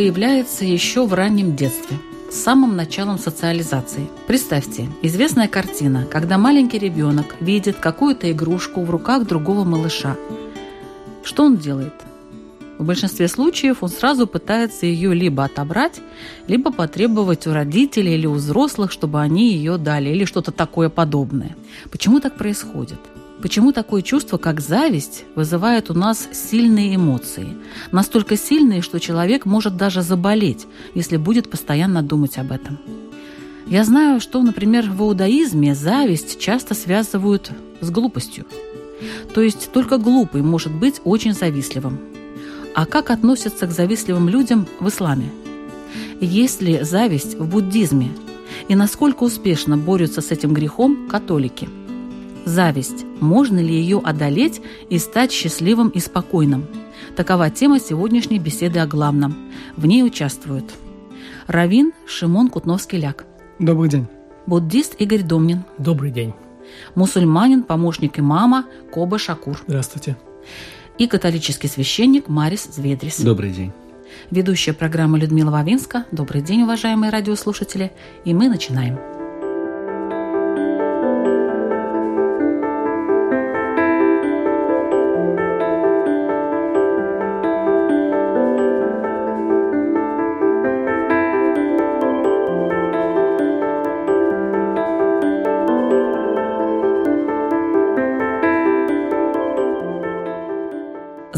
Появляется еще в раннем детстве, с самым началом социализации. Представьте, известная картина, когда маленький ребенок видит какую-то игрушку в руках другого малыша. Что он делает? В большинстве случаев он сразу пытается ее либо отобрать, либо потребовать у родителей или у взрослых, чтобы они ее дали, или что-то такое подобное. Почему так происходит? Почему такое чувство, как зависть, вызывает у нас сильные эмоции? Настолько сильные, что человек может даже заболеть, если будет постоянно думать об этом. Я знаю, что, например, в иудаизме зависть часто связывают с глупостью. То есть только глупый может быть очень завистливым. А как относятся к завистливым людям в исламе? Есть ли зависть в буддизме? И насколько успешно борются с этим грехом католики – Зависть. Можно ли ее одолеть и стать счастливым и спокойным? Такова тема сегодняшней беседы о главном. В ней участвуют Равин Шимон Кутновский-Ляк. Добрый день. Буддист Игорь Домнин. Добрый день. Мусульманин, помощник имама Коба Шакур. Здравствуйте. И католический священник Марис Зведрис. Добрый день. Ведущая программы Людмила Вавинска. Добрый день, уважаемые радиослушатели. И мы начинаем.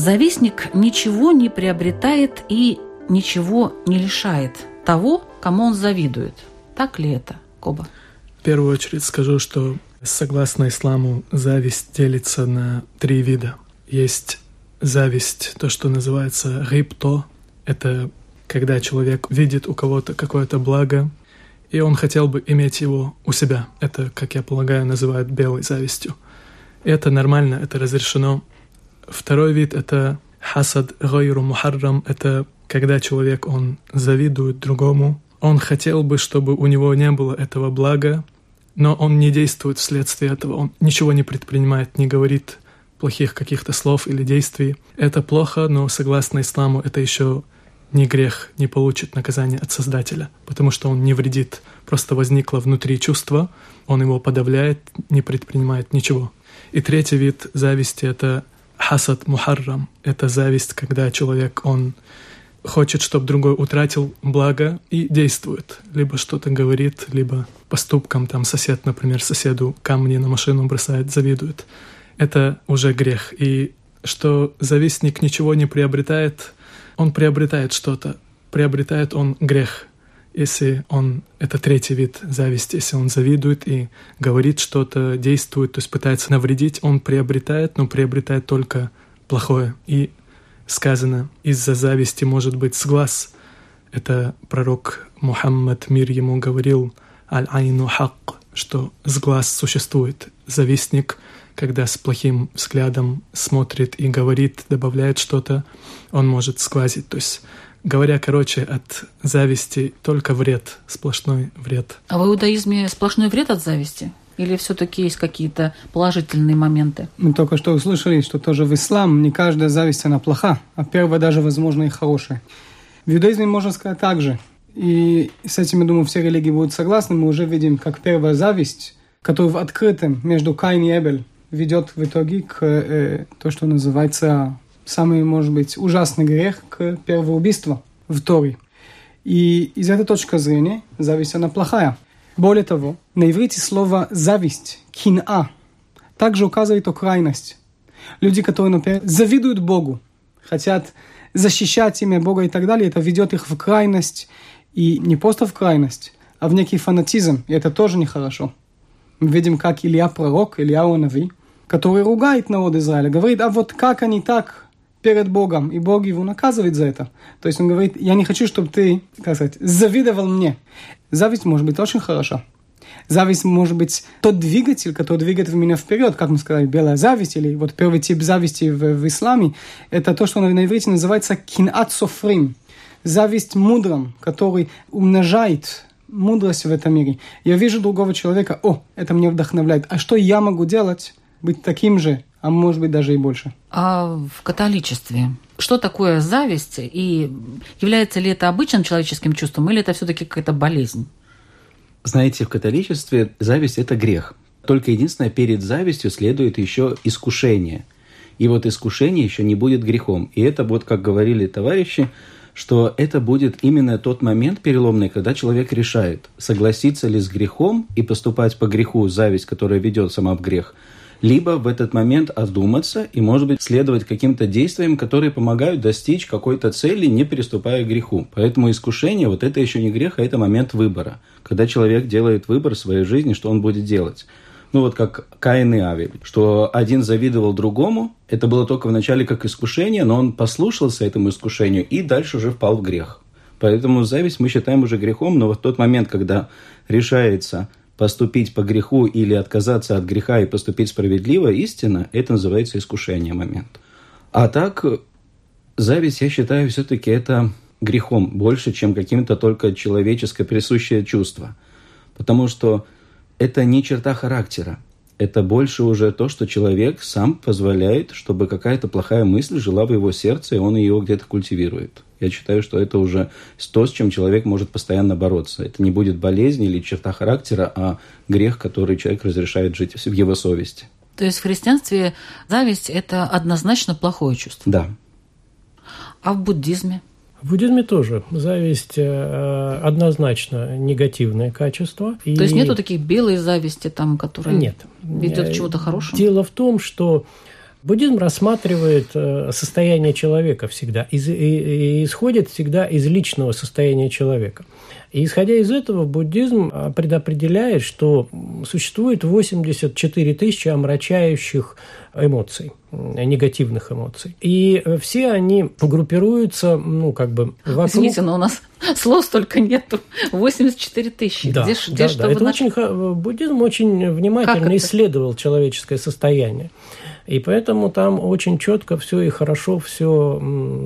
Завистник ничего не приобретает и ничего не лишает того, кому он завидует. Так ли это, Коба? В первую очередь скажу, что согласно исламу зависть делится на три вида. Есть зависть, то, что называется рипто. Это когда человек видит у кого-то какое-то благо, и он хотел бы иметь его у себя. Это, как я полагаю, называют белой завистью. Это нормально, это разрешено. Второй вид — это хасад гайру мухаррам. Это когда человек, он завидует другому. Он хотел бы, чтобы у него не было этого блага, но он не действует вследствие этого. Он ничего не предпринимает, не говорит плохих каких-то слов или действий. Это плохо, но согласно исламу это еще не грех, не получит наказание от Создателя, потому что он не вредит. Просто возникло внутри чувство, он его подавляет, не предпринимает ничего. И третий вид зависти — это хасад мухаррам — это зависть, когда человек, он хочет, чтобы другой утратил благо и действует. Либо что-то говорит, либо поступком, там сосед, например, соседу камни на машину бросает, завидует. Это уже грех. И что завистник ничего не приобретает, он приобретает что-то. Приобретает он грех если он, это третий вид зависти, если он завидует и говорит что-то, действует, то есть пытается навредить, он приобретает, но приобретает только плохое. И сказано, из-за зависти может быть сглаз. Это пророк Мухаммад, мир ему говорил, аль-айну хак, что сглаз существует. Завистник, когда с плохим взглядом смотрит и говорит, добавляет что-то, он может сглазить. То есть Говоря короче, от зависти только вред, сплошной вред. А в иудаизме сплошной вред от зависти? Или все-таки есть какие-то положительные моменты? Мы только что услышали, что тоже в ислам не каждая зависть, она плоха, а первая даже, возможно, и хорошая. В иудаизме можно сказать так же. И с этим, я думаю, все религии будут согласны. Мы уже видим, как первая зависть, которая в открытом между Каин и Эбель ведет в итоге к э, то, что называется самый, может быть, ужасный грех к первоубийству в Торе. И из этой точки зрения зависть, она плохая. Более того, на иврите слово «зависть», «кина» также указывает о. Люди, которые, например, завидуют Богу, хотят защищать имя Бога и так далее, это ведет их в крайность, и не просто в крайность, а в некий фанатизм, и это тоже нехорошо. Мы видим, как Илья пророк, Илья Нави, который ругает народ Израиля, говорит, а вот как они так перед Богом, и Бог его наказывает за это. То есть он говорит, я не хочу, чтобы ты, как сказать, завидовал мне. Зависть может быть очень хороша. Зависть может быть тот двигатель, который двигает меня вперед, как мы сказали, белая зависть, или вот первый тип зависти в, в исламе, это то, что на иврите называется кинат софрим, зависть мудрым, который умножает мудрость в этом мире. Я вижу другого человека, о, это меня вдохновляет. А что я могу делать? Быть таким же, а может быть даже и больше. А в католичестве что такое зависть и является ли это обычным человеческим чувством или это все-таки какая-то болезнь? Знаете, в католичестве зависть – это грех. Только единственное, перед завистью следует еще искушение. И вот искушение еще не будет грехом. И это вот, как говорили товарищи, что это будет именно тот момент переломный, когда человек решает, согласиться ли с грехом и поступать по греху, зависть, которая ведет сама в грех, либо в этот момент одуматься и, может быть, следовать каким-то действиям, которые помогают достичь какой-то цели, не переступая к греху. Поэтому искушение, вот это еще не грех, а это момент выбора. Когда человек делает выбор в своей жизни, что он будет делать ну вот как Каин и Авель, что один завидовал другому, это было только вначале как искушение, но он послушался этому искушению и дальше уже впал в грех. Поэтому зависть мы считаем уже грехом, но вот тот момент, когда решается поступить по греху или отказаться от греха и поступить справедливо, истина, это называется искушение момент. А так, зависть, я считаю, все-таки это грехом больше, чем каким-то только человеческое присущее чувство. Потому что это не черта характера. Это больше уже то, что человек сам позволяет, чтобы какая-то плохая мысль жила в его сердце, и он ее где-то культивирует. Я считаю, что это уже то, с чем человек может постоянно бороться. Это не будет болезнь или черта характера, а грех, который человек разрешает жить в его совести. То есть в христианстве зависть – это однозначно плохое чувство? Да. А в буддизме – в буддизме тоже зависть э, однозначно негативное качество. И... То есть нету таких белой зависти, там, которые Нет. ведет к чему-то хорошему? Дело в том, что Буддизм рассматривает э, состояние человека всегда, из, и, и исходит всегда из личного состояния человека. И исходя из этого, буддизм э, предопределяет, что существует 84 тысячи омрачающих эмоций, негативных эмоций. И э, все они группируются, ну, как бы вокруг... Извините, но у нас слов столько нету. 84 тысячи. Да, где, где да, что да. Это наш... очень, буддизм очень внимательно исследовал человеческое состояние. И поэтому там очень четко все и хорошо все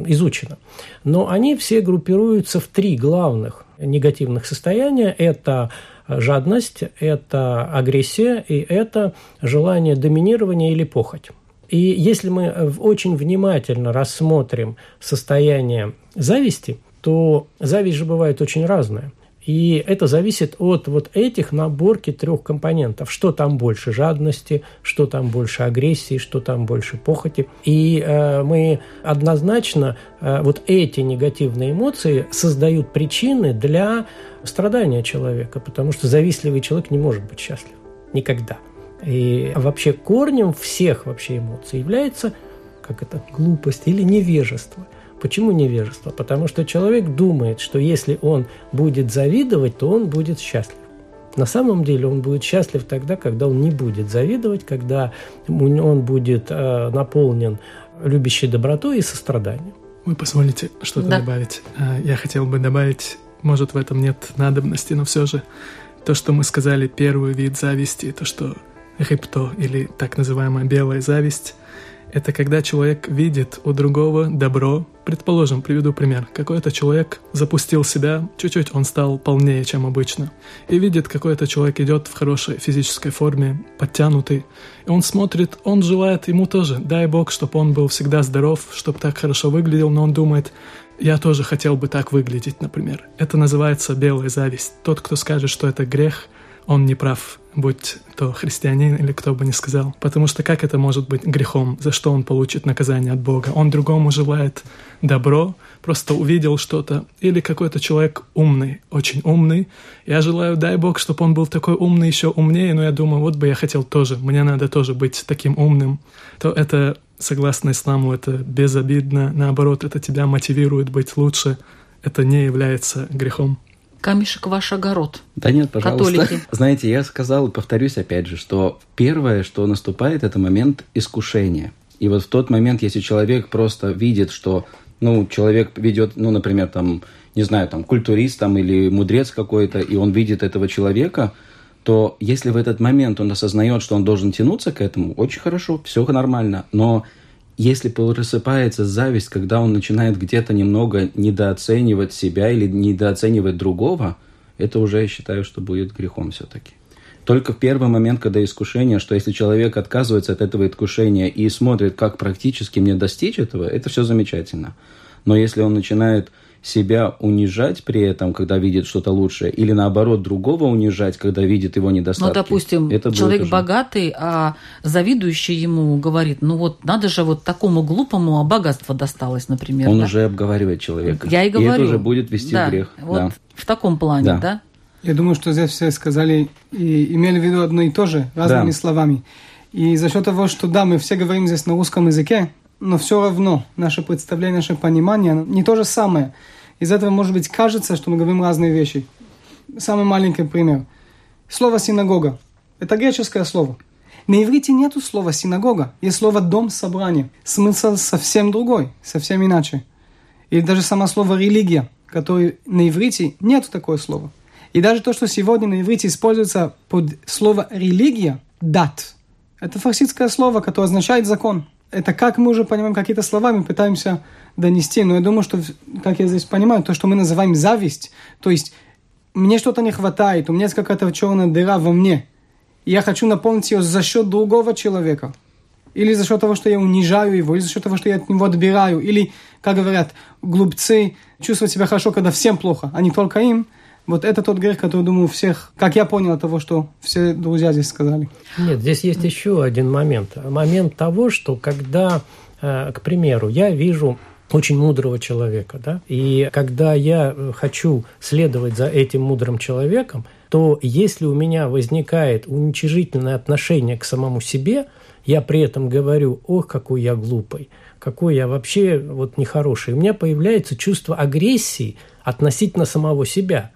изучено. Но они все группируются в три главных негативных состояния. Это жадность, это агрессия и это желание доминирования или похоть. И если мы очень внимательно рассмотрим состояние зависти, то зависть же бывает очень разная. И это зависит от вот этих наборки трех компонентов. Что там больше жадности, что там больше агрессии, что там больше похоти. И э, мы однозначно э, вот эти негативные эмоции создают причины для страдания человека, потому что завистливый человек не может быть счастлив. Никогда. И вообще корнем всех вообще эмоций является как это, глупость или невежество – Почему невежество? Потому что человек думает, что если он будет завидовать, то он будет счастлив. На самом деле он будет счастлив тогда, когда он не будет завидовать, когда он будет э, наполнен любящей добротой и состраданием. Вы позволите что-то да. добавить? Э, я хотел бы добавить, может, в этом нет надобности, но все же то, что мы сказали, первый вид зависти, то, что репто или так называемая белая зависть – это когда человек видит у другого добро. Предположим, приведу пример. Какой-то человек запустил себя, чуть-чуть он стал полнее, чем обычно. И видит, какой-то человек идет в хорошей физической форме, подтянутый. И он смотрит, он желает ему тоже. Дай Бог, чтобы он был всегда здоров, чтобы так хорошо выглядел, но он думает, я тоже хотел бы так выглядеть, например. Это называется белая зависть. Тот, кто скажет, что это грех, он не прав, будь то христианин или кто бы ни сказал. Потому что как это может быть грехом? За что он получит наказание от Бога? Он другому желает добро, просто увидел что-то. Или какой-то человек умный, очень умный. Я желаю, дай Бог, чтобы он был такой умный, еще умнее, но я думаю, вот бы я хотел тоже, мне надо тоже быть таким умным. То это, согласно исламу, это безобидно. Наоборот, это тебя мотивирует быть лучше. Это не является грехом. Камешек ваш огород. Да нет, пожалуйста. Католики. Знаете, я сказал, повторюсь опять же, что первое, что наступает, это момент искушения. И вот в тот момент, если человек просто видит, что ну, человек ведет, ну, например, там, не знаю, там, культурист там, или мудрец какой-то, и он видит этого человека, то если в этот момент он осознает, что он должен тянуться к этому, очень хорошо, все нормально. Но если просыпается зависть, когда он начинает где-то немного недооценивать себя или недооценивать другого, это уже, я считаю, что будет грехом все-таки. Только в первый момент, когда искушение, что если человек отказывается от этого искушения и смотрит, как практически мне достичь этого, это все замечательно. Но если он начинает себя унижать при этом, когда видит что-то лучшее, или наоборот другого унижать, когда видит его недостатки. Ну, допустим, это человек уже... богатый, а завидующий ему говорит, ну вот надо же вот такому глупому, а богатство досталось, например. Он да? уже обговаривает человека. Я и говорю. И это уже будет вести да, в грех. Вот да. в таком плане, Да. да? Я думаю, что здесь все сказали и имели в виду одно и то же, разными Да. словами. И за счет того, что да, мы все говорим здесь на русском языке, но все равно наше представление, наше понимание не то же самое. Из этого, может быть, кажется, что мы говорим разные вещи. Самый маленький пример. Слово «синагога» – это греческое слово. На иврите нету слова «синагога», есть слово «дом собрания». Смысл совсем другой, совсем иначе. Или даже само слово «религия», которое на иврите нету такое слова. И даже то, что сегодня на иврите используется под слово «религия», «дат», это фарсидское слово, которое означает «закон». Это как мы уже понимаем какие-то слова, мы пытаемся донести. Но я думаю, что, как я здесь понимаю, то, что мы называем зависть, то есть мне что-то не хватает, у меня есть какая-то черная дыра во мне, и я хочу наполнить ее за счет другого человека. Или за счет того, что я унижаю его, или за счет того, что я от него отбираю, или, как говорят, глупцы чувствуют себя хорошо, когда всем плохо, а не только им. Вот это тот грех, который, думаю, всех, как я понял того, что все друзья здесь сказали. Нет, здесь есть еще один момент. Момент того, что когда, э, к примеру, я вижу очень мудрого человека, да, и когда я э, хочу следовать за этим мудрым человеком, то если у меня возникает уничижительное отношение к самому себе, я при этом говорю, ох, какой я глупый, какой я вообще вот нехороший. У меня появляется чувство агрессии относительно самого себя –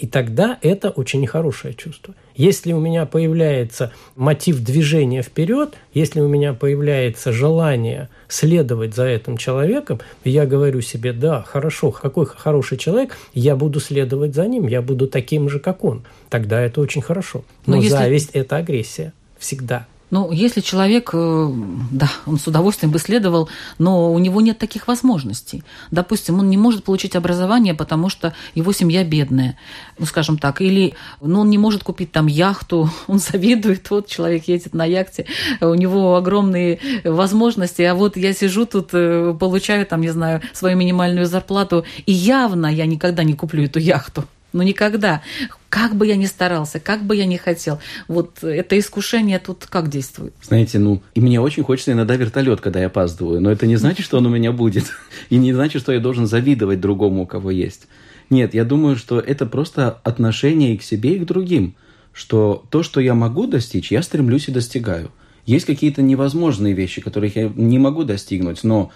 и тогда это очень нехорошее чувство. Если у меня появляется мотив движения вперед, если у меня появляется желание следовать за этим человеком, я говорю себе, да, хорошо, какой хороший человек, я буду следовать за ним, я буду таким же, как он, тогда это очень хорошо. Но, Но если- зависть – это агрессия. Всегда. Ну, если человек, э, да, он с удовольствием бы следовал, но у него нет таких возможностей. Допустим, он не может получить образование, потому что его семья бедная, ну, скажем так, или ну, он не может купить там яхту, он завидует, вот человек едет на яхте, у него огромные возможности, а вот я сижу тут, э, получаю там, не знаю, свою минимальную зарплату, и явно я никогда не куплю эту яхту. Ну, никогда. Как бы я ни старался, как бы я ни хотел. Вот это искушение тут как действует? Знаете, ну, и мне очень хочется иногда вертолет, когда я опаздываю, но это не значит, что он у меня будет. И не значит, что я должен завидовать другому, у кого есть. Нет, я думаю, что это просто отношение и к себе, и к другим. Что то, что я могу достичь, я стремлюсь и достигаю. Есть какие-то невозможные вещи, которых я не могу достигнуть, но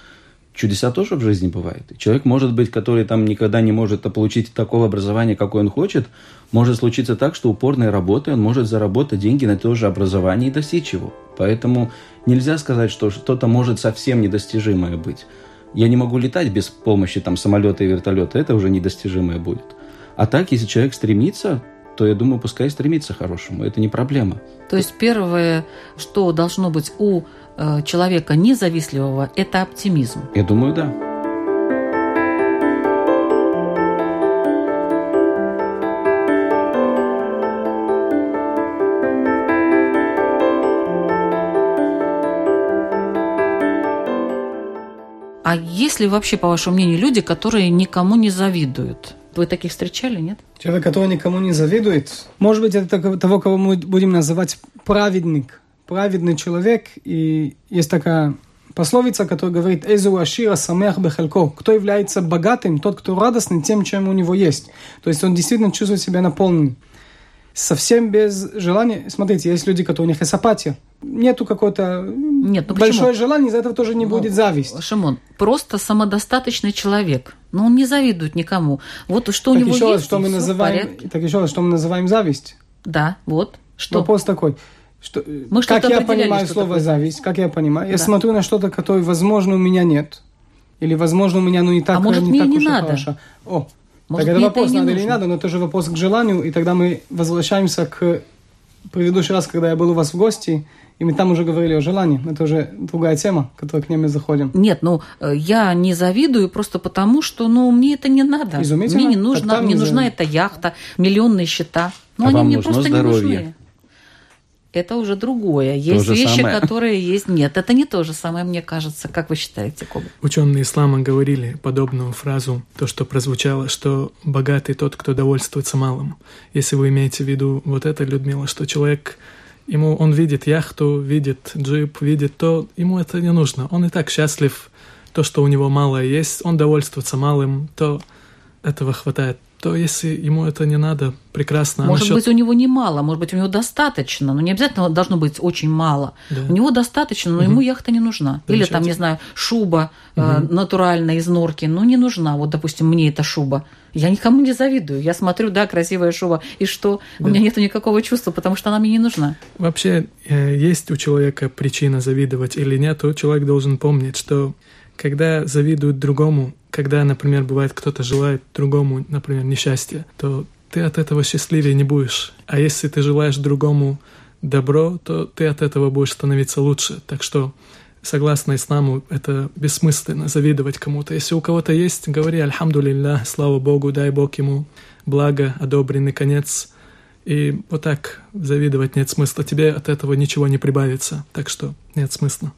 чудеса тоже в жизни бывают. Человек может быть, который там никогда не может получить такого образования, какое он хочет, может случиться так, что упорной работой он может заработать деньги на то же образование и достичь его. Поэтому нельзя сказать, что что-то может совсем недостижимое быть. Я не могу летать без помощи там самолета и вертолета, это уже недостижимое будет. А так, если человек стремится, то я думаю, пускай стремится к хорошему, это не проблема. То есть первое, что должно быть у э, человека независливого, это оптимизм. Я думаю, да. А есть ли вообще, по вашему мнению, люди, которые никому не завидуют? Вы таких встречали, нет? Человек, который никому не завидует, может быть, это того, кого мы будем называть праведник, праведный человек. И есть такая пословица, которая говорит «Эзу ашира самех бехалько» Кто является богатым? Тот, кто радостный тем, чем у него есть. То есть он действительно чувствует себя наполненным. Совсем без желания. Смотрите, есть люди, которые у них есть апатия. нету какого-то Нет, ну большое почему? желание, из-за этого тоже не Ну, будет зависть. Шимон, просто самодостаточный человек. Но он не завидует никому. Вот что у так него еще есть, раз, что мы называем, так еще раз, что мы называем зависть. Да, вот. Что? Вопрос такой. Что, Мы как что-то я понимаю что слово такое зависть, как я понимаю, я Да. смотрю на что-то, которое, возможно, у меня нет, или, возможно, у меня ну, не так, А может, не мне так не уж надо? хорошо. О, Может, так это мне вопрос, это не надо или не нужно? надо, но это же вопрос к желанию, и тогда мы возвращаемся к предыдущий раз, когда я был у вас в гости, и мы там уже говорили о желании. Это уже другая тема, к которой к ней мы заходим. Нет, ну э, я не завидую просто потому, что ну мне это не надо. Изумительно. Мне не нужно, мне не нужна эта яхта, миллионные счета. Ну А они вам мне нужно просто не здоровье. нужны. Это уже другое. Есть же вещи, самое. которые есть. Нет, это не то же самое, мне кажется. Как вы считаете, Коба? Ученые ислама говорили подобную фразу, то, что прозвучало, что богатый тот, кто довольствуется малым. Если вы имеете в виду вот это, Людмила, что человек, ему он видит яхту, видит джип, видит то, ему это не нужно. Он и так счастлив, то, что у него мало есть, он довольствуется малым, то этого хватает. То если ему это не надо, прекрасно. А Может насчет- быть, у него немало, может быть, у него достаточно, но не обязательно должно быть очень мало. Да. У него достаточно, но ему яхта не нужна. Или там, не знаю, шуба э, натуральная из норки, ну не нужна. Вот, допустим, мне эта шуба. Я никому не завидую. Я смотрю, да, красивая шуба, и что? У меня нет никакого чувства, потому что она мне не нужна. Вообще, э, есть у человека причина завидовать или нет, то человек должен помнить, что когда завидуют другому, когда, например, бывает кто-то желает другому, например, несчастья, то ты от этого счастливее не будешь. А если ты желаешь другому добро, то ты от этого будешь становиться лучше. Так что, согласно исламу, это бессмысленно завидовать кому-то. Если у кого-то есть, говори «Альхамдулиллах», слава Богу, дай Бог ему благо, одобренный конец. И вот так завидовать нет смысла. Тебе от этого ничего не прибавится. Так что нет смысла.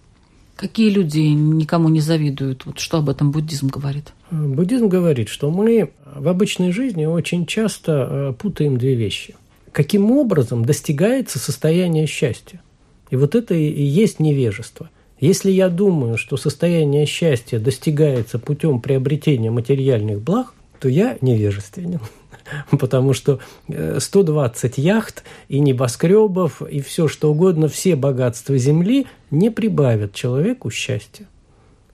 Какие люди никому не завидуют? Вот что об этом буддизм говорит? Буддизм говорит, что мы в обычной жизни очень часто э, путаем две вещи. Каким образом достигается состояние счастья? И вот это и есть невежество. Если я думаю, что состояние счастья достигается путем приобретения материальных благ, то я невежественен. Потому что э, 120 яхт и небоскребов и все что угодно, все богатства Земли не прибавят человеку счастья.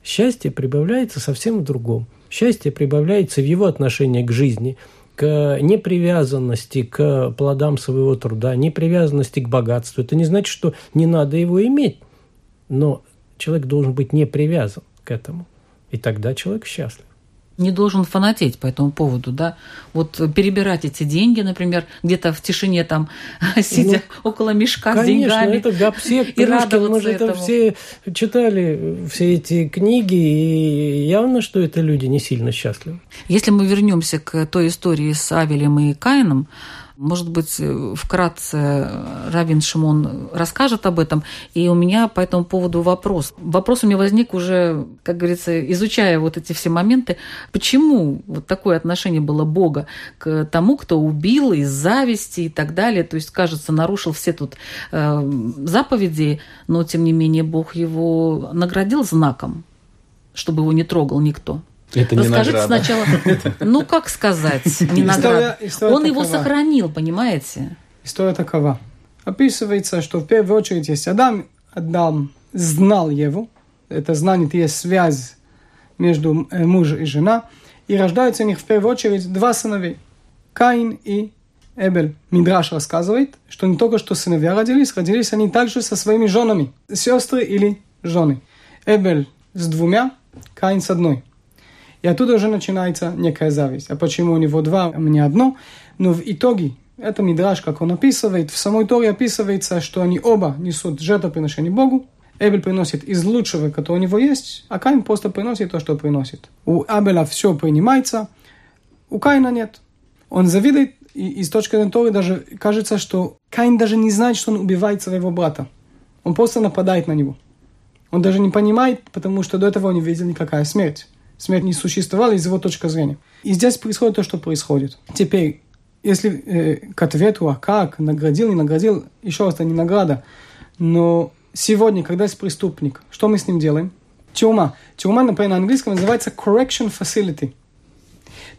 Счастье прибавляется совсем в другом. Счастье прибавляется в его отношении к жизни, к непривязанности к плодам своего труда, непривязанности к богатству. Это не значит, что не надо его иметь, но человек должен быть не привязан к этому. И тогда человек счастлив. Не должен фанатеть по этому поводу, да? Вот перебирать эти деньги, например, где-то в тишине там, сидя около мешка с Ну, Конечно, деньгами. это Гапсек, и Пушкин, мы радоваться же это этому. все читали, все эти книги, и явно, что это люди не сильно счастливы. Если мы вернемся к той истории с Авелем и Каином, может быть, э, вкратце Равин Шимон расскажет об этом. И у меня по этому поводу вопрос. Вопрос у меня возник уже, как говорится, изучая вот эти все моменты. Почему вот такое отношение было Бога к тому, кто убил из зависти и так далее? То есть, кажется, нарушил все тут э, заповеди, но, тем не менее, Бог его наградил знаком, чтобы его не трогал никто. Это не Расскажите награда. сначала, ну как сказать, не награда. история Он его такова. сохранил, понимаете? История такова. Описывается, что в первую очередь есть Адам. Адам знал Еву. Это знание, это есть связь между мужем и жена. И рождаются у них в первую очередь два сыновей. Каин и Эбель. Мидраш рассказывает, что не только что сыновья родились, родились они также со своими женами. Сестры или жены. Эбель с двумя, Каин с одной. И оттуда уже начинается некая зависть. А почему у него два, а мне одно? Но в итоге, это Мидраш, как он описывает, в самой Торе описывается, что они оба несут жертвоприношение Богу. Эбель приносит из лучшего, которое у него есть, а Каин просто приносит то, что приносит. У Абеля все принимается, у Каина нет. Он завидует, и, и с точки зрения Торы даже кажется, что Каин даже не знает, что он убивает своего брата. Он просто нападает на него. Он даже не понимает, потому что до этого он не видел никакая смерть. Смерть не существовала из его точки зрения. И здесь происходит то, что происходит. Теперь, если э, к ответу, а как, наградил, не наградил, еще раз, это не награда. Но сегодня, когда есть преступник, что мы с ним делаем? Тюрьма. Тюрьма, например, на английском называется correction facility.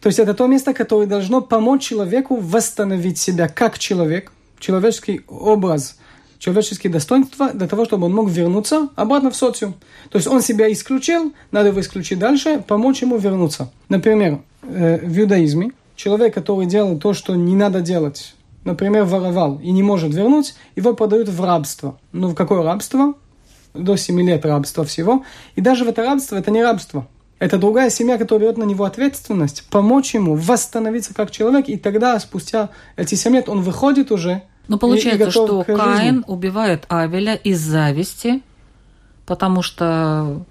То есть это то место, которое должно помочь человеку восстановить себя как человек, человеческий образ человеческие достоинства для того, чтобы он мог вернуться обратно в социум. То есть он себя исключил, надо его исключить дальше, помочь ему вернуться. Например, э, в иудаизме человек, который делал то, что не надо делать, например, воровал и не может вернуть, его подают в рабство. Ну, в какое рабство? До 7 лет рабства всего. И даже в это рабство это не рабство. Это другая семья, которая берет на него ответственность, помочь ему восстановиться как человек, и тогда, спустя эти 7 лет, он выходит уже. Но получается, и, и что Каин убивает Авеля из зависти, потому что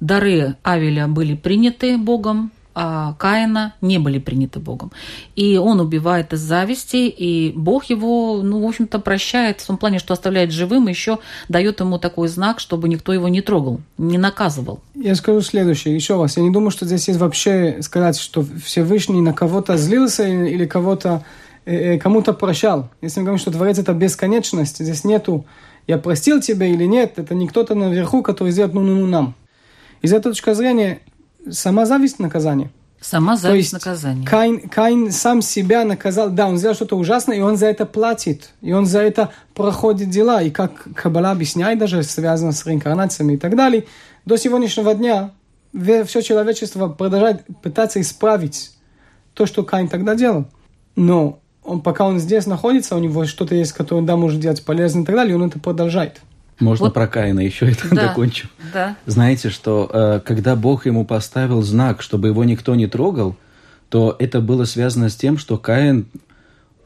дары Авеля были приняты Богом, а, Каина не были приняты Богом. И он убивает из зависти, и Бог его, ну, в общем-то, прощает в том плане, что оставляет живым, еще дает ему такой знак, чтобы никто его не трогал, не наказывал. Я скажу следующее, еще раз. Я не думаю, что здесь есть вообще сказать, что Всевышний на кого-то злился или кого-то кому-то прощал. Если мы говорим, что Творец – это бесконечность, здесь нету «я простил тебя» или нет, это не кто-то наверху, который сделает «ну-ну-ну нам». Из этой точки зрения сама зависть наказания. Сама зависть наказания. Каин, Каин сам себя наказал. Да, он сделал что-то ужасное, и он за это платит. И он за это проходит дела. И как Каббала объясняет, даже связано с реинкарнациями и так далее, до сегодняшнего дня все человечество продолжает пытаться исправить то, что Каин тогда делал. Но он, пока он здесь находится, у него что-то есть, которое он да, может делать полезно и так далее, и он это продолжает. Можно вот. про Каина еще это да, докончу. Да. Знаете, что э, когда Бог ему поставил знак, чтобы его никто не трогал, то это было связано с тем, что Каин,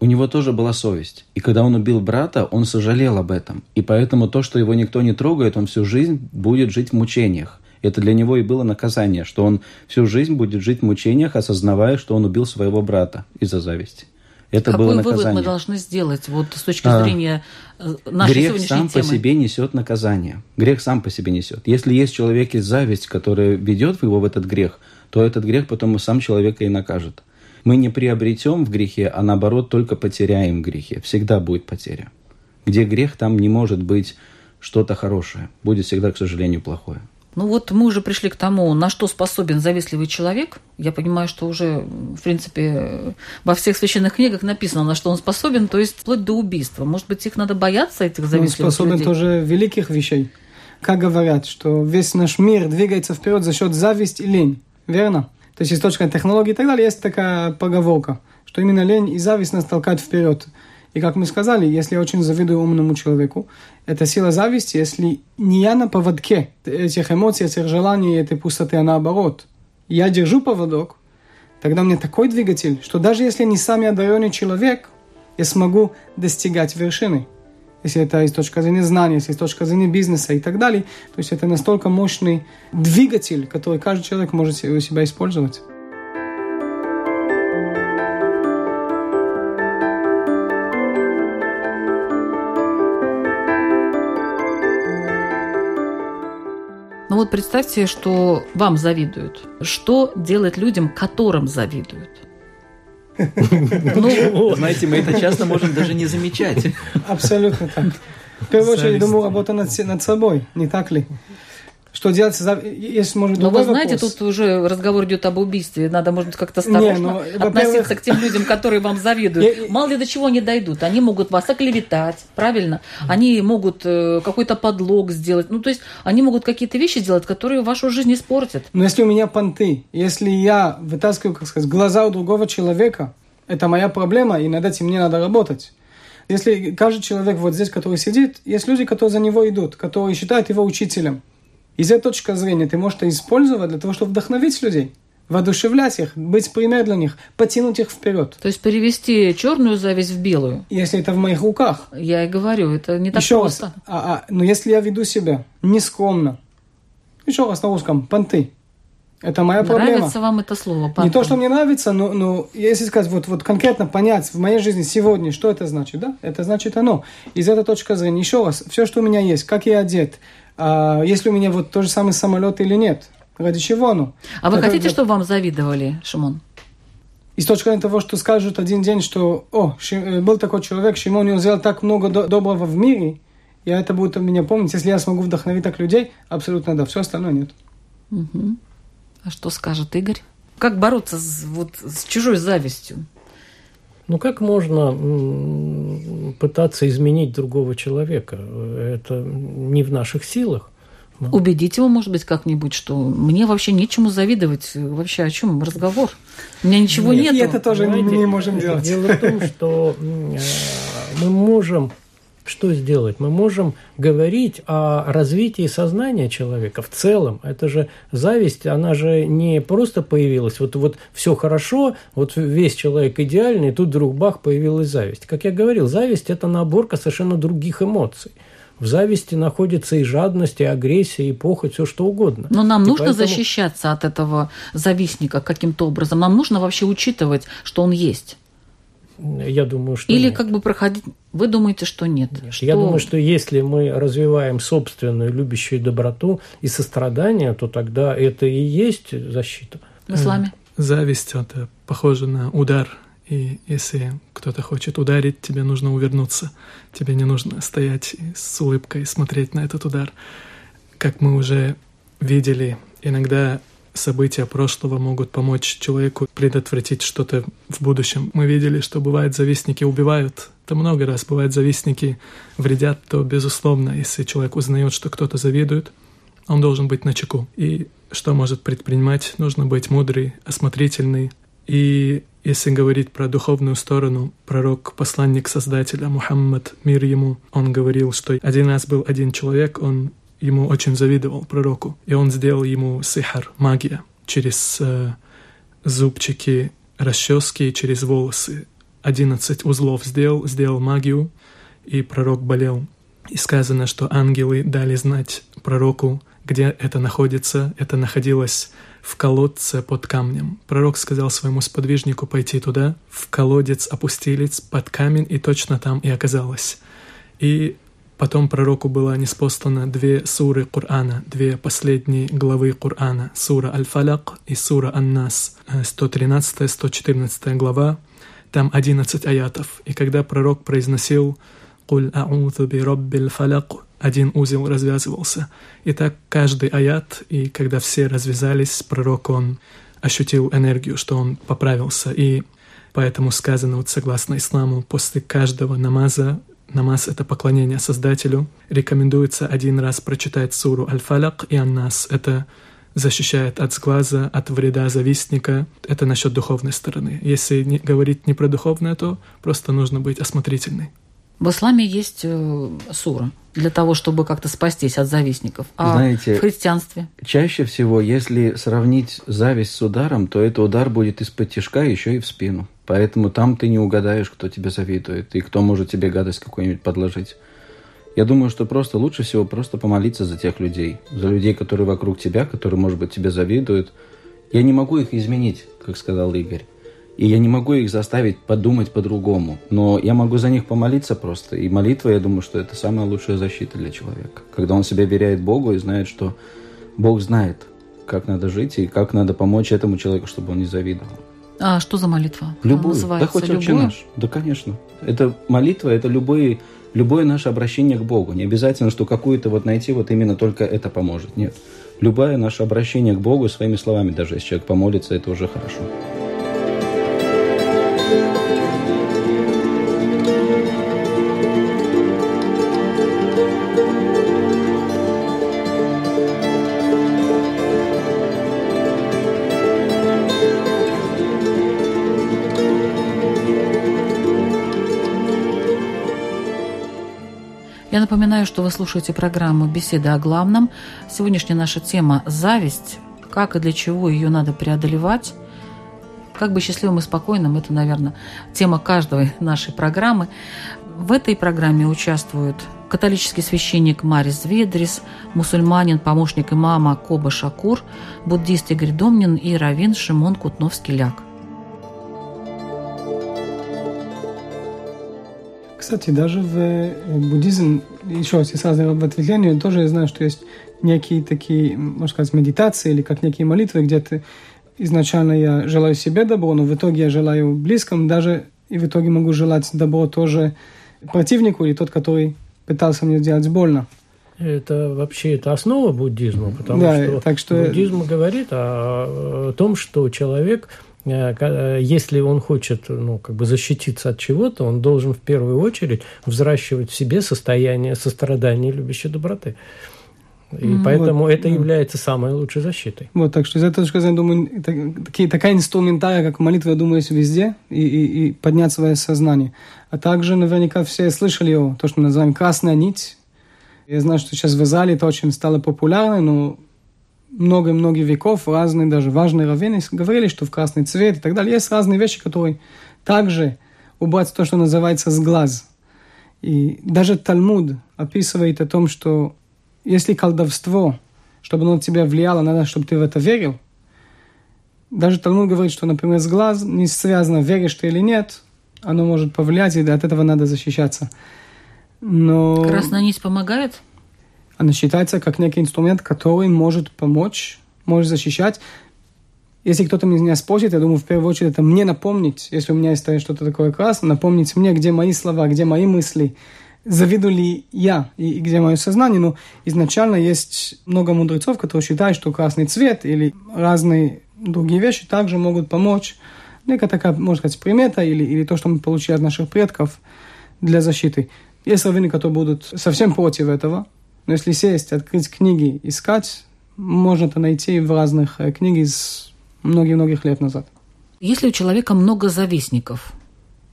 у него тоже была совесть. И когда он убил брата, он сожалел об этом. И поэтому то, что его никто не трогает, он всю жизнь будет жить в мучениях. Это для него и было наказание, что он всю жизнь будет жить в мучениях, осознавая, что он убил своего брата из-за зависти. Это Какой было наказание. вывод мы должны сделать вот с точки а, зрения а, нашей Грех сегодняшней сам темы? по себе несет наказание. Грех сам по себе несет. Если есть в человеке зависть, которая ведет его в этот грех, то этот грех потом сам человека и накажет. Мы не приобретем в грехе, а наоборот только потеряем в грехе. Всегда будет потеря. Где грех, там не может быть что-то хорошее. Будет всегда, к сожалению, плохое. Ну вот мы уже пришли к тому, на что способен завистливый человек. Я понимаю, что уже, в принципе, во всех священных книгах написано, на что он способен, то есть вплоть до убийства. Может быть, их надо бояться, этих завистливых Он способен людей? тоже великих вещей. Как говорят, что весь наш мир двигается вперед за счет зависти и лень. Верно? То есть, из точки технологии и так далее, есть такая поговорка, что именно лень и зависть нас толкают вперед. И как мы сказали, если я очень завидую умному человеку, это сила зависти, если не я на поводке этих эмоций, этих желаний, этой пустоты, а наоборот. Я держу поводок, тогда меня такой двигатель, что даже если не самый одаренный человек, я смогу достигать вершины. Если это из точки зрения знания, если с точки зрения бизнеса и так далее. То есть это настолько мощный двигатель, который каждый человек может у себя использовать. Вот представьте, что вам завидуют. Что делать людям, которым завидуют? Ну, знаете, мы это часто можем даже не замечать. Абсолютно так. В первую очередь, думаю, работа над, над собой, не так ли? Что делать, если может Но вы знаете, вопрос. тут уже разговор идет об убийстве. Надо, может быть, как-то осторожно Не, ну, относиться к тем людям, которые вам завидуют. Я, Мало ли до чего они дойдут. Они могут вас оклеветать, правильно? Они могут э, какой-то подлог сделать. Ну, то есть, они могут какие-то вещи сделать, которые вашу жизнь испортят. Но если у меня понты, если я вытаскиваю, как сказать, глаза у другого человека, это моя проблема, и над этим мне надо работать. Если каждый человек вот здесь, который сидит, есть люди, которые за него идут, которые считают его учителем. Из этой точки зрения ты можешь это использовать для того, чтобы вдохновить людей, воодушевлять их, быть пример для них, потянуть их вперед. То есть перевести черную зависть в белую. Если это в моих руках. Я и говорю, это не так еще просто. Раз, а, а, но если я веду себя нескромно, еще раз на русском, понты. Это моя нравится проблема. Нравится вам это слово? Понты. Не то, что мне нравится, но, но если сказать, вот, вот конкретно понять в моей жизни сегодня, что это значит, да? Это значит оно. Из этой точки зрения, еще раз, все, что у меня есть, как я одет, а, есть ли у меня вот тот же самый самолет или нет. Ради чего оно? А вы это, хотите, чтобы вам завидовали, Шимон? И с точки зрения того, что скажут один день, что «О, э, был такой человек, Шимон, он сделал так много до- доброго в мире», и это будет у меня помнить. Если я смогу вдохновить так людей, абсолютно да, все остальное нет. Угу. А что скажет Игорь? Как бороться с, вот, с чужой завистью? Ну как можно пытаться изменить другого человека. Это не в наших силах. Убедить его, может быть, как-нибудь, что мне вообще нечему завидовать. Вообще о чем разговор? У меня ничего нет. И это тоже мы не можем делать. Дело в том, что мы можем что сделать? Мы можем говорить о развитии сознания человека в целом. Это же зависть, она же не просто появилась. Вот, вот все хорошо, вот весь человек идеальный, и тут вдруг бах, появилась зависть. Как я говорил, зависть – это наборка совершенно других эмоций. В зависти находится и жадность, и агрессия, и похоть, все что угодно. Но нам и нужно поэтому... защищаться от этого завистника каким-то образом. Нам нужно вообще учитывать, что он есть. Я думаю, что Или нет. как бы проходить... Вы думаете, что нет? нет. Что... Я думаю, что если мы развиваем собственную любящую доброту и сострадание, то тогда это и есть защита. В исламе? Зависть – это похоже на удар. И если кто-то хочет ударить, тебе нужно увернуться. Тебе не нужно стоять с улыбкой смотреть на этот удар. Как мы уже видели, иногда события прошлого могут помочь человеку предотвратить что-то в будущем. Мы видели, что бывает завистники убивают. Это много раз бывает завистники вредят, то безусловно, если человек узнает, что кто-то завидует, он должен быть на чеку. И что может предпринимать? Нужно быть мудрый, осмотрительный. И если говорить про духовную сторону, пророк, посланник Создателя Мухаммад, мир ему, он говорил, что один раз был один человек, он ему очень завидовал, пророку. И он сделал ему сихар, магия, через э, зубчики, расчески, через волосы. Одиннадцать узлов сделал, сделал магию, и пророк болел. И сказано, что ангелы дали знать пророку, где это находится. Это находилось в колодце под камнем. Пророк сказал своему сподвижнику пойти туда, в колодец опустились под камень, и точно там и оказалось. И Потом пророку была неспослана две суры Корана, две последние главы Корана, сура Аль-Фалак и сура Ан-Нас, 113-114 глава, там 11 аятов. И когда пророк произносил «Куль а'удhu би раббил фалак», один узел развязывался. И так каждый аят, и когда все развязались, пророк, он ощутил энергию, что он поправился. И поэтому сказано, вот согласно исламу, после каждого намаза Намаз — это поклонение Создателю. Рекомендуется один раз прочитать суру Аль-Фалак и Аннас. Это защищает от сглаза, от вреда завистника. Это насчет духовной стороны. Если не, говорить не про духовное, то просто нужно быть осмотрительной. В исламе есть э, сура для того, чтобы как-то спастись от завистников. А Знаете, в христианстве? Чаще всего, если сравнить зависть с ударом, то это удар будет из-под тяжка еще и в спину. Поэтому там ты не угадаешь, кто тебе завидует и кто может тебе гадость какую-нибудь подложить. Я думаю, что просто лучше всего просто помолиться за тех людей, за людей, которые вокруг тебя, которые, может быть, тебе завидуют. Я не могу их изменить, как сказал Игорь. И я не могу их заставить подумать по-другому. Но я могу за них помолиться просто. И молитва, я думаю, что это самая лучшая защита для человека. Когда он себя веряет Богу и знает, что Бог знает, как надо жить и как надо помочь этому человеку, чтобы он не завидовал. А что за молитва? Любую. Да хоть любую? наш. Да, конечно. Это молитва, это любые, любое наше обращение к Богу. Не обязательно, что какую-то вот найти, вот именно только это поможет. Нет. Любое наше обращение к Богу своими словами, даже если человек помолится, это уже хорошо. Я напоминаю, что вы слушаете программу «Беседа о главном». Сегодняшняя наша тема – зависть. Как и для чего ее надо преодолевать. Как бы счастливым и спокойным – это, наверное, тема каждой нашей программы. В этой программе участвуют католический священник Марис Ведрис, мусульманин, помощник имама Коба Шакур, буддист Игорь Домнин и раввин Шимон Кутновский-Ляк. Кстати, даже в буддизм, еще раз, я сразу в ответвлении, тоже я знаю, что есть некие такие, можно сказать, медитации или как некие молитвы, где ты изначально я желаю себе добро, но в итоге я желаю близким, даже и в итоге могу желать добро тоже противнику или тот, который пытался мне сделать больно. Это вообще это основа буддизма, потому да, что, так что буддизм говорит о, о том, что человек э, э, если он хочет ну, как бы защититься от чего-то, он должен в первую очередь взращивать в себе состояние сострадания и любящей доброты. И mm, поэтому вот, это да. является самой лучшей защитой. Вот, так что из этой точки зрения, думаю, это, такие, такая инструментария, как молитва, я думаю, есть везде, и, и, и поднять свое сознание. А также, наверняка, все слышали о то, что мы называем «красная нить». Я знаю, что сейчас в Израиле это очень стало популярно, но много-много веков разные, даже важные раввины говорили, что в красный цвет и так далее. Есть разные вещи, которые также убрать то, что называется с глаз. И даже Талмуд описывает о том, что если колдовство, чтобы оно на тебя влияло, надо, чтобы ты в это верил. Даже Талмуд говорит, что, например, с глаз не связано, веришь ты или нет, оно может повлиять, и от этого надо защищаться. Но... Красная нить помогает? Она считается как некий инструмент, который может помочь, может защищать. Если кто-то меня спросит, я думаю, в первую очередь, это мне напомнить, если у меня есть что-то такое красное, напомнить мне, где мои слова, где мои мысли, завидую ли я и, и где мое сознание, но изначально есть много мудрецов, которые считают, что красный цвет или разные другие вещи также могут помочь. Некая такая, можно сказать, примета или, или то, что мы получили от наших предков для защиты. Есть раввины, которые будут совсем против этого, но если сесть, открыть книги, искать, можно это найти в разных э, книгах из многих-многих лет назад. Если у человека много завистников,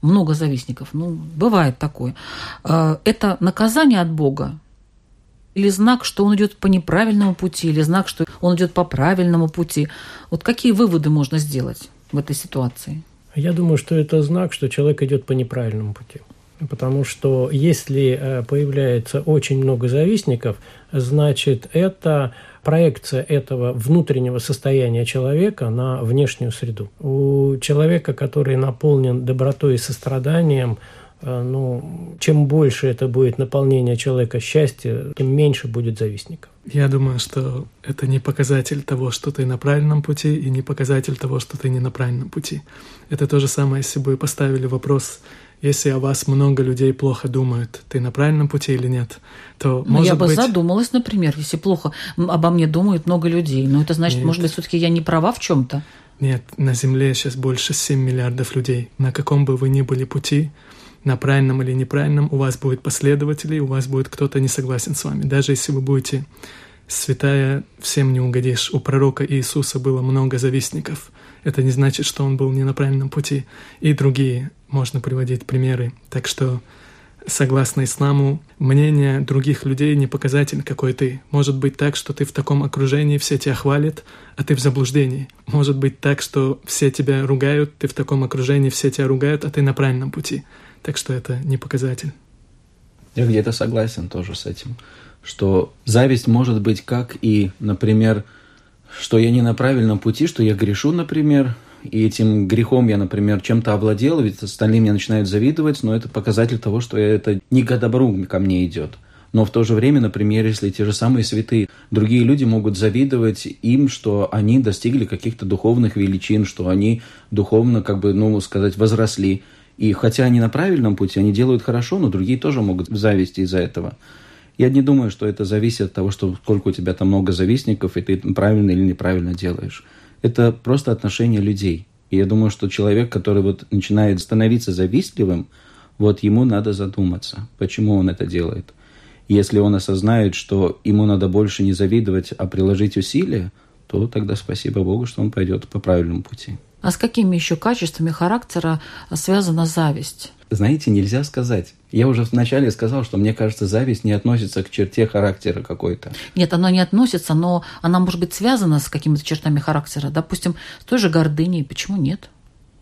много завистников, ну, бывает такое. А, это наказание от Бога или знак, что он идет по неправильному пути, или знак, что он идет по правильному пути. Вот какие выводы можно сделать в этой ситуации? Я думаю, что это знак, что человек идет по неправильному пути. Потому что если э, появляется очень много завистников, значит это проекция этого внутреннего состояния человека на внешнюю среду. У человека, который наполнен добротой и состраданием, э, ну, чем больше это будет наполнение человека счастья, тем меньше будет завистников. Я думаю, что это не показатель того, что ты на правильном пути, и не показатель того, что ты не на правильном пути. Это то же самое, если бы поставили вопрос если о вас много людей плохо думают, ты на правильном пути или нет, то ну, может я бы быть... задумалась, например, если плохо обо мне думают много людей. Но это значит, нет. может быть, все-таки я не права в чем-то. Нет, на Земле сейчас больше 7 миллиардов людей. На каком бы вы ни были пути, на правильном или неправильном, у вас будет последователи, у вас будет кто-то не согласен с вами. Даже если вы будете святая, всем не угодишь. У пророка Иисуса было много завистников. Это не значит, что он был не на правильном пути. И другие можно приводить примеры. Так что, согласно исламу, мнение других людей не показатель, какой ты. Может быть так, что ты в таком окружении, все тебя хвалят, а ты в заблуждении. Может быть так, что все тебя ругают, ты в таком окружении, все тебя ругают, а ты на правильном пути. Так что это не показатель. Я где-то согласен тоже с этим, что зависть может быть как и, например, что я не на правильном пути, что я грешу, например, и этим грехом я, например, чем-то овладел, ведь остальные мне начинают завидовать, но это показатель того, что это не к добру ко мне идет. Но в то же время, например, если те же самые святые, другие люди могут завидовать им, что они достигли каких-то духовных величин, что они духовно, как бы, ну, сказать, возросли. И хотя они на правильном пути, они делают хорошо, но другие тоже могут зависти из-за этого. Я не думаю, что это зависит от того, что сколько у тебя там много завистников, и ты правильно или неправильно делаешь. Это просто отношение людей. И я думаю, что человек, который вот начинает становиться завистливым, вот ему надо задуматься, почему он это делает. Если он осознает, что ему надо больше не завидовать, а приложить усилия, то тогда спасибо Богу, что он пойдет по правильному пути. А с какими еще качествами характера связана зависть? Знаете, нельзя сказать. Я уже вначале сказал, что мне кажется, зависть не относится к черте характера какой-то. Нет, она не относится, но она может быть связана с какими-то чертами характера. Допустим, с той же гордыней. Почему нет?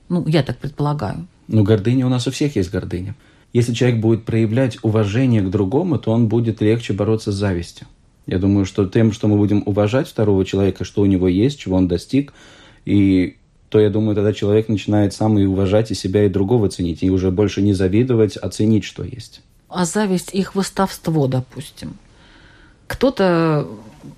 Ну, я так предполагаю. Ну, гордыня у нас у всех есть гордыня. Если человек будет проявлять уважение к другому, то он будет легче бороться с завистью. Я думаю, что тем, что мы будем уважать второго человека, что у него есть, чего он достиг, и то, я думаю, тогда человек начинает сам и уважать и себя, и другого ценить, и уже больше не завидовать, а ценить, что есть. А зависть и хвостовство, допустим. Кто-то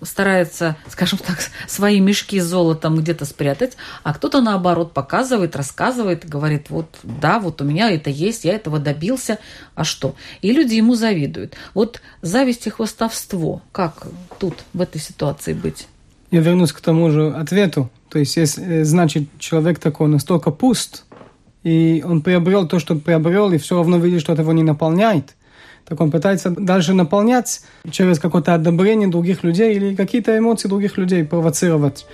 старается, скажем так, свои мешки с золотом где-то спрятать, а кто-то наоборот показывает, рассказывает, говорит, вот да, вот у меня это есть, я этого добился, а что? И люди ему завидуют. Вот зависть и хвостовство, как тут в этой ситуации быть? Я вернусь к тому же ответу То есть, если, значит, человек такой настолько пуст, и он приобрел то, что приобрел, и все равно видит, что это его не наполняет, так он пытается дальше наполнять через какое-то одобрение других людей или какие-то эмоции других людей провоцировать.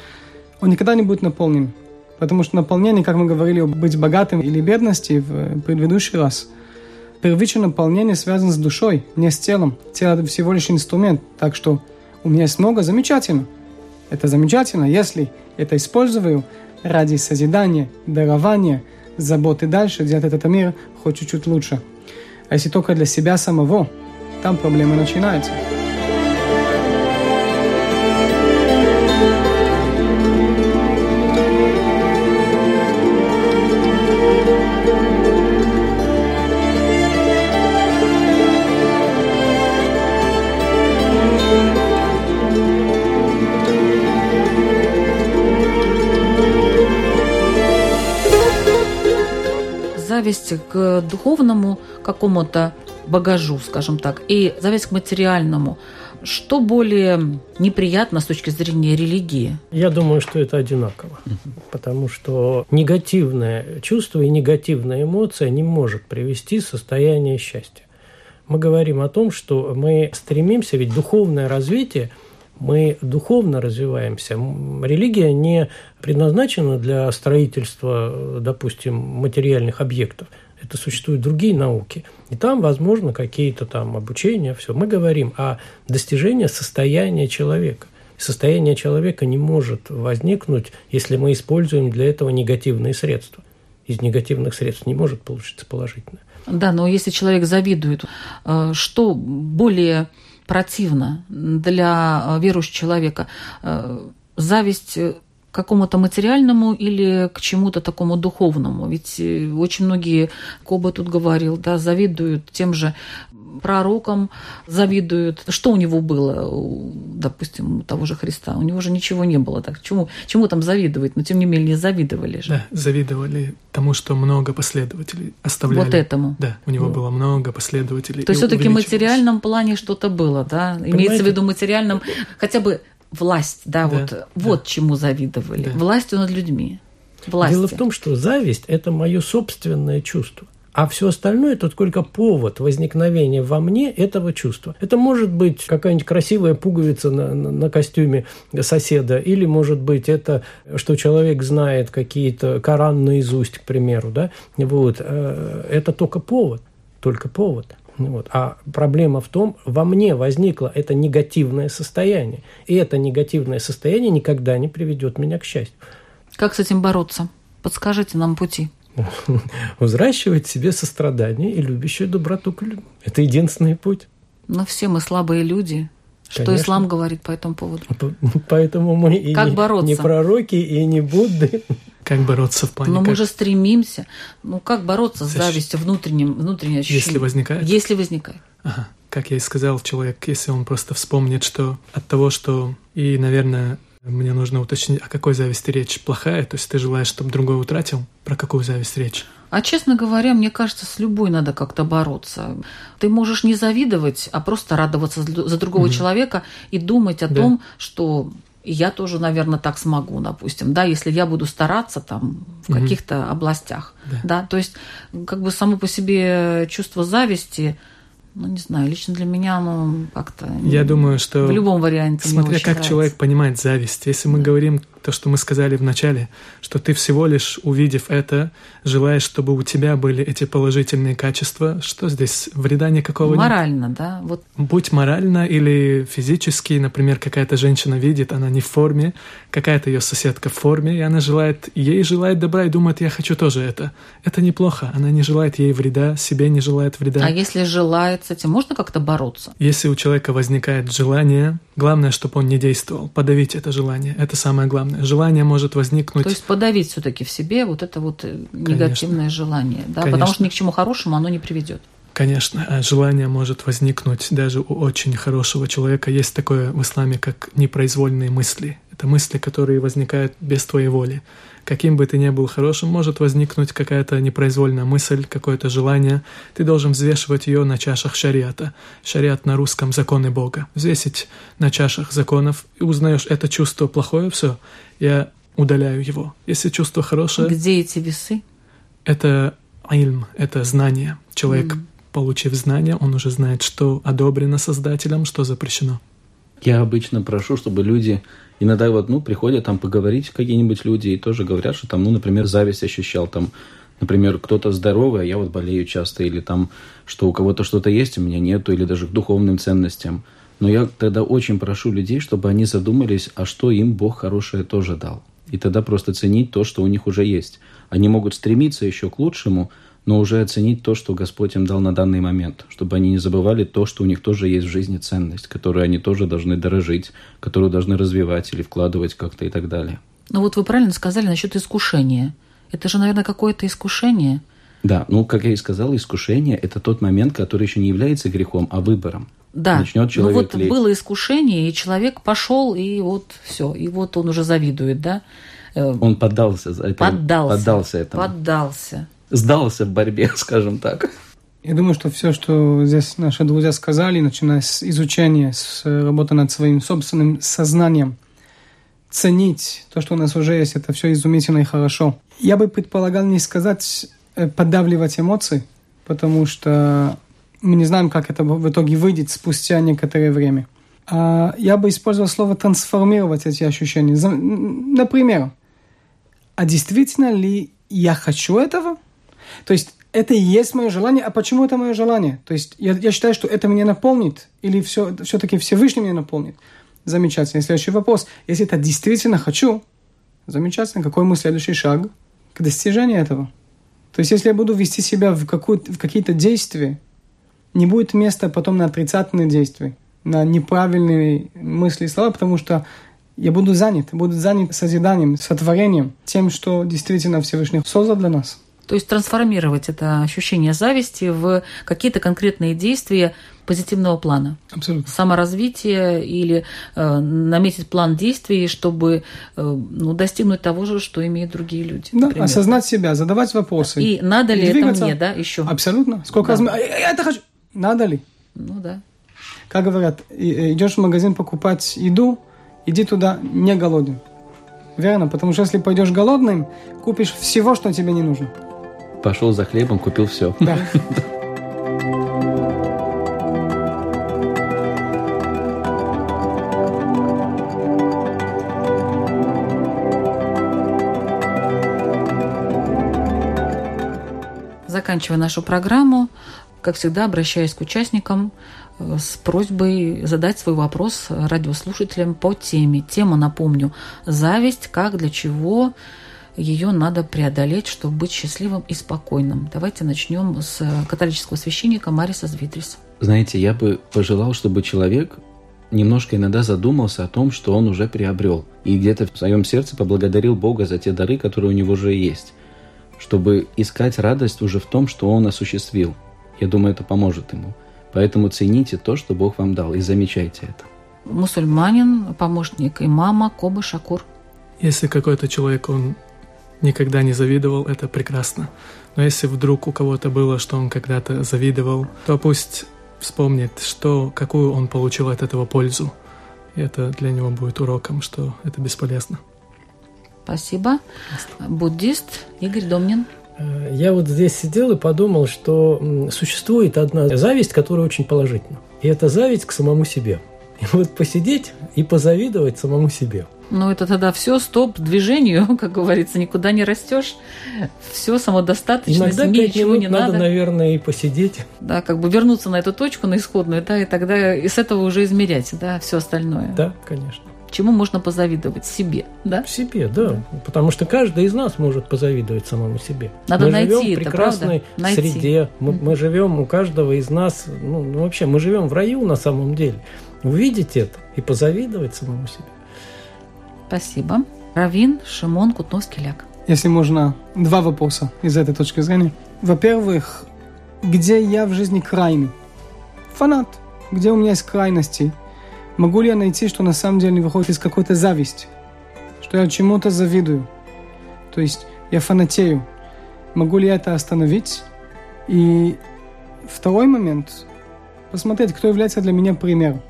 Он никогда не будет наполнен. Потому что наполнение, как мы говорили, быть богатым или бедности в предыдущий раз, первичное наполнение связано с душой, не с телом. Тело – всего лишь инструмент. Так что у меня есть много, замечательно. Это замечательно, если это использую ради созидания, дарования, заботы дальше, делать этот мир хоть чуть-чуть лучше – а если только для себя самого, там проблемы начинаются. Зависть к духовному какому-то багажу, скажем так, и зависть к материальному. Что более неприятно с точки зрения религии? Я думаю, что это одинаково. Потому что негативное чувство и негативная эмоция не может привести состояние счастья. Мы говорим о том, что мы стремимся, ведь духовное развитие – мы духовно развиваемся. Религия не предназначена для строительства, допустим, материальных объектов. Это существуют другие науки. И там, возможно, какие-то там обучения, все. Мы говорим о достижении состояния человека. Состояние человека не может возникнуть, если мы используем для этого негативные средства. Из негативных средств не может получиться положительное. Да, но если человек завидует, э, что более противно для э, верующего человека. Э, зависть к какому-то материальному или к чему-то такому духовному. Ведь э, очень многие, Коба тут говорил, да, завидуют тем же пророкам, завидуют. Что у него было, допустим, у того же Христа? У него же ничего не было. Так чему, чему там завидовать? Но тем не менее завидовали же. Да, завидовали тому, что много последователей оставляли. Вот этому. Да, у него было много последователей. То есть все-таки в материальном плане что-то было, да? Понимаете? Имеется в виду материальном, хотя бы власть, да, да вот, да. вот чему завидовали. Да. Властью над людьми. Власти. Дело в том, что зависть – это мое собственное чувство. А все остальное – это только повод возникновения во мне этого чувства. Это может быть какая-нибудь красивая пуговица на, на, на костюме соседа, или может быть это, что человек знает какие-то Коран наизусть, к примеру. Да? Вот. Э, это только повод, только повод. Вот. А проблема в том, во мне возникло это негативное состояние. И это негативное состояние никогда не приведет меня к счастью. Как с этим бороться? Подскажите нам пути. Взращивать себе сострадание и любящую доброту к людям. Это единственный путь. Но все мы слабые люди. Что Конечно. ислам говорит по этому поводу? Поэтому мы и как не, бороться? не пророки, и не Будды. Как бороться в плане? Но как... мы же стремимся. Ну, как бороться с завистью внутренним, внутренней ощущением? Если возникает? Если возникает. Ага. Как я и сказал, человек, если он просто вспомнит, что от того, что... И, наверное, мне нужно уточнить, о какой зависти речь? Плохая? То есть ты желаешь, чтобы другой утратил? Про какую зависть речь? А честно говоря, мне кажется, с любой надо как-то бороться. Ты можешь не завидовать, а просто радоваться за другого mm-hmm. человека и думать о да. том, что я тоже, наверное, так смогу, допустим, да, если я буду стараться там в угу. каких-то областях, да. да, то есть как бы само по себе чувство зависти, ну, не знаю, лично для меня оно как-то... Я думаю, что... В любом варианте Смотря как нравится. человек понимает зависть. Если мы да. говорим то, что мы сказали в начале, что ты всего лишь, увидев это, желаешь, чтобы у тебя были эти положительные качества, что здесь вреда никакого Морально, нет? да? Вот. Будь морально или физически, например, какая-то женщина видит, она не в форме, какая-то ее соседка в форме, и она желает, ей желает добра и думает, я хочу тоже это. Это неплохо, она не желает ей вреда, себе не желает вреда. А если желает с этим, можно как-то бороться? Если у человека возникает желание, главное, чтобы он не действовал, подавить это желание, это самое главное желание может возникнуть. То есть подавить все-таки в себе вот это вот э, негативное Конечно. желание, да, Конечно. потому что ни к чему хорошему оно не приведет. Конечно, а желание может возникнуть даже у очень хорошего человека. Есть такое в исламе, как непроизвольные мысли. Это мысли, которые возникают без твоей воли. Каким бы ты ни был хорошим, может возникнуть какая-то непроизвольная мысль, какое-то желание. Ты должен взвешивать ее на чашах шариата. Шариат на русском – законы Бога. Взвесить на чашах законов и узнаешь, это чувство плохое, все, я удаляю его. Если чувство хорошее... Где эти весы? Это ильм, это знание. Человек, mm. получив знание, он уже знает, что одобрено Создателем, что запрещено. Я обычно прошу, чтобы люди иногда вот, ну, приходят там поговорить какие-нибудь люди и тоже говорят, что там, ну, например, зависть ощущал, там, например, кто-то здоровый, а я вот болею часто, или там, что у кого-то что-то есть, у меня нету, или даже к духовным ценностям. Но я тогда очень прошу людей, чтобы они задумались, а что им Бог хорошее тоже дал. И тогда просто ценить то, что у них уже есть. Они могут стремиться еще к лучшему, но уже оценить то, что Господь им дал на данный момент, чтобы они не забывали то, что у них тоже есть в жизни ценность, которую они тоже должны дорожить, которую должны развивать или вкладывать как-то и так далее. Ну вот вы правильно сказали насчет искушения. Это же, наверное, какое-то искушение. Да, ну, как я и сказал, искушение – это тот момент, который еще не является грехом, а выбором. Да, Начнет человек ну вот лезть. было искушение, и человек пошел, и вот все, и вот он уже завидует, да? Э, он поддался, это, поддался, поддался этому. Поддался. Сдался в борьбе, скажем так. Я думаю, что все, что здесь наши друзья сказали, начиная с изучения, с работы над своим собственным сознанием, ценить то, что у нас уже есть, это все изумительно и хорошо. Я бы предполагал не сказать э, подавливать эмоции, потому что мы не знаем, как это в итоге выйдет спустя некоторое время. А я бы использовал слово трансформировать эти ощущения. Например, а действительно ли я хочу этого? То есть это и есть мое желание, а почему это мое желание? То есть я, я считаю, что это меня наполнит, или все, все-таки Всевышний меня наполнит. Замечательно. Следующий вопрос. Если это действительно хочу, замечательно, какой мой следующий шаг к достижению этого? То есть если я буду вести себя в, в какие-то действия, не будет места потом на отрицательные действия, на неправильные мысли и слова, потому что я буду занят, буду занят созиданием, сотворением, тем, что действительно Всевышний создал для нас. То есть трансформировать это ощущение зависти в какие-то конкретные действия позитивного плана. Абсолютно. Саморазвитие или э, наметить план действий, чтобы э, ну, достигнуть того же, что имеют другие люди. Да, например. осознать себя, задавать вопросы. И надо ли двигаться. это мне, да, еще? Абсолютно. Сколько да. раз... Я это хочу. Надо ли? Ну да. Как говорят, идешь в магазин покупать еду, иди туда не голоден. Верно, потому что если пойдешь голодным, купишь всего, что тебе не нужно. Пошел за хлебом, купил все. Да. Заканчивая нашу программу, как всегда, обращаюсь к участникам э, с просьбой задать свой вопрос радиослушателям по теме. Тема, напомню, зависть, как, для чего ее надо преодолеть, чтобы быть счастливым и спокойным. Давайте начнем с католического священника Мариса Звитрис. Знаете, я бы пожелал, чтобы человек немножко иногда задумался о том, что он уже приобрел, и где-то в своем сердце поблагодарил Бога за те дары, которые у него уже есть, чтобы искать радость уже в том, что он осуществил – я думаю, это поможет ему. Поэтому цените то, что Бог вам дал, и замечайте это. Мусульманин, помощник имама Коба Шакур. Если какой-то человек, он никогда не завидовал, это прекрасно. Но если вдруг у кого-то было, что он когда-то завидовал, то пусть вспомнит, что, какую он получил от этого пользу. И это для него будет уроком, что это бесполезно. Спасибо. Буддист Игорь Домнин. Э, я вот здесь сидел и подумал, что существует одна зависть, которая очень положительна. И это зависть к самому себе. И вот посидеть и позавидовать самому себе. Ну, это тогда все, стоп, движению, как говорится, никуда не растешь. Все, самодостаточность, Иногда мне ничего не надо. надо, наверное, и посидеть. Да, как бы вернуться на эту точку, на исходную, да, и тогда и с этого уже измерять, да, все остальное. Да, конечно чему можно позавидовать? Себе, да? Себе, да. да. Потому что каждый из нас может позавидовать самому себе. Надо мы найти живем это, в прекрасной правда? среде. Мы, мы живем, у каждого из нас, ну, ну, вообще, мы живем в раю на самом деле. Увидеть это и позавидовать самому себе. Спасибо. Равин Шимон Кутновский-Ляк. Если можно, два вопроса из этой точки зрения. Во-первых, где я в жизни крайний? Фанат. Где у меня есть крайности? Могу ли я найти, что на самом деле выходит из какой-то зависти? Что я чему-то завидую? То есть я фанатею. Могу ли я это остановить? И второй момент – посмотреть, кто является для меня примером.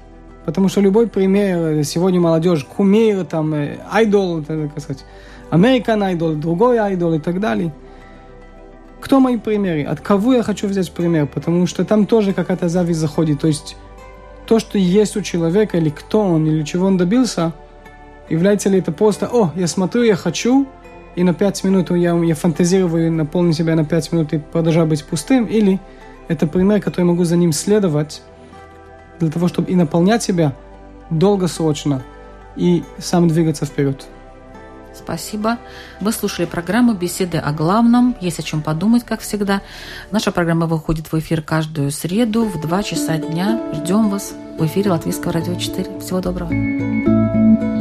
Потому что любой пример, сегодня молодежь, кумир, там, э, айдол, так сказать, American Idol, другой айдол и так далее. Кто мои примеры? От кого я хочу взять пример? Потому что там тоже какая-то зависть заходит. То есть то, что есть у человека, или кто он, или чего он добился, является ли это просто, о, я смотрю, я хочу, и на пять минут я, я фантазирую, наполню себя на пять минут и продолжаю быть пустым, или это пример, который могу за ним следовать, для того, чтобы и наполнять себя долгосрочно, и сам двигаться вперед. Спасибо. Вы слушали программу «Беседы о главном». Есть о чем подумать, как всегда. Наша программа выходит в эфир каждую среду в 2 часа дня. Ждем вас в эфире Латвийского радио 4. Всего доброго.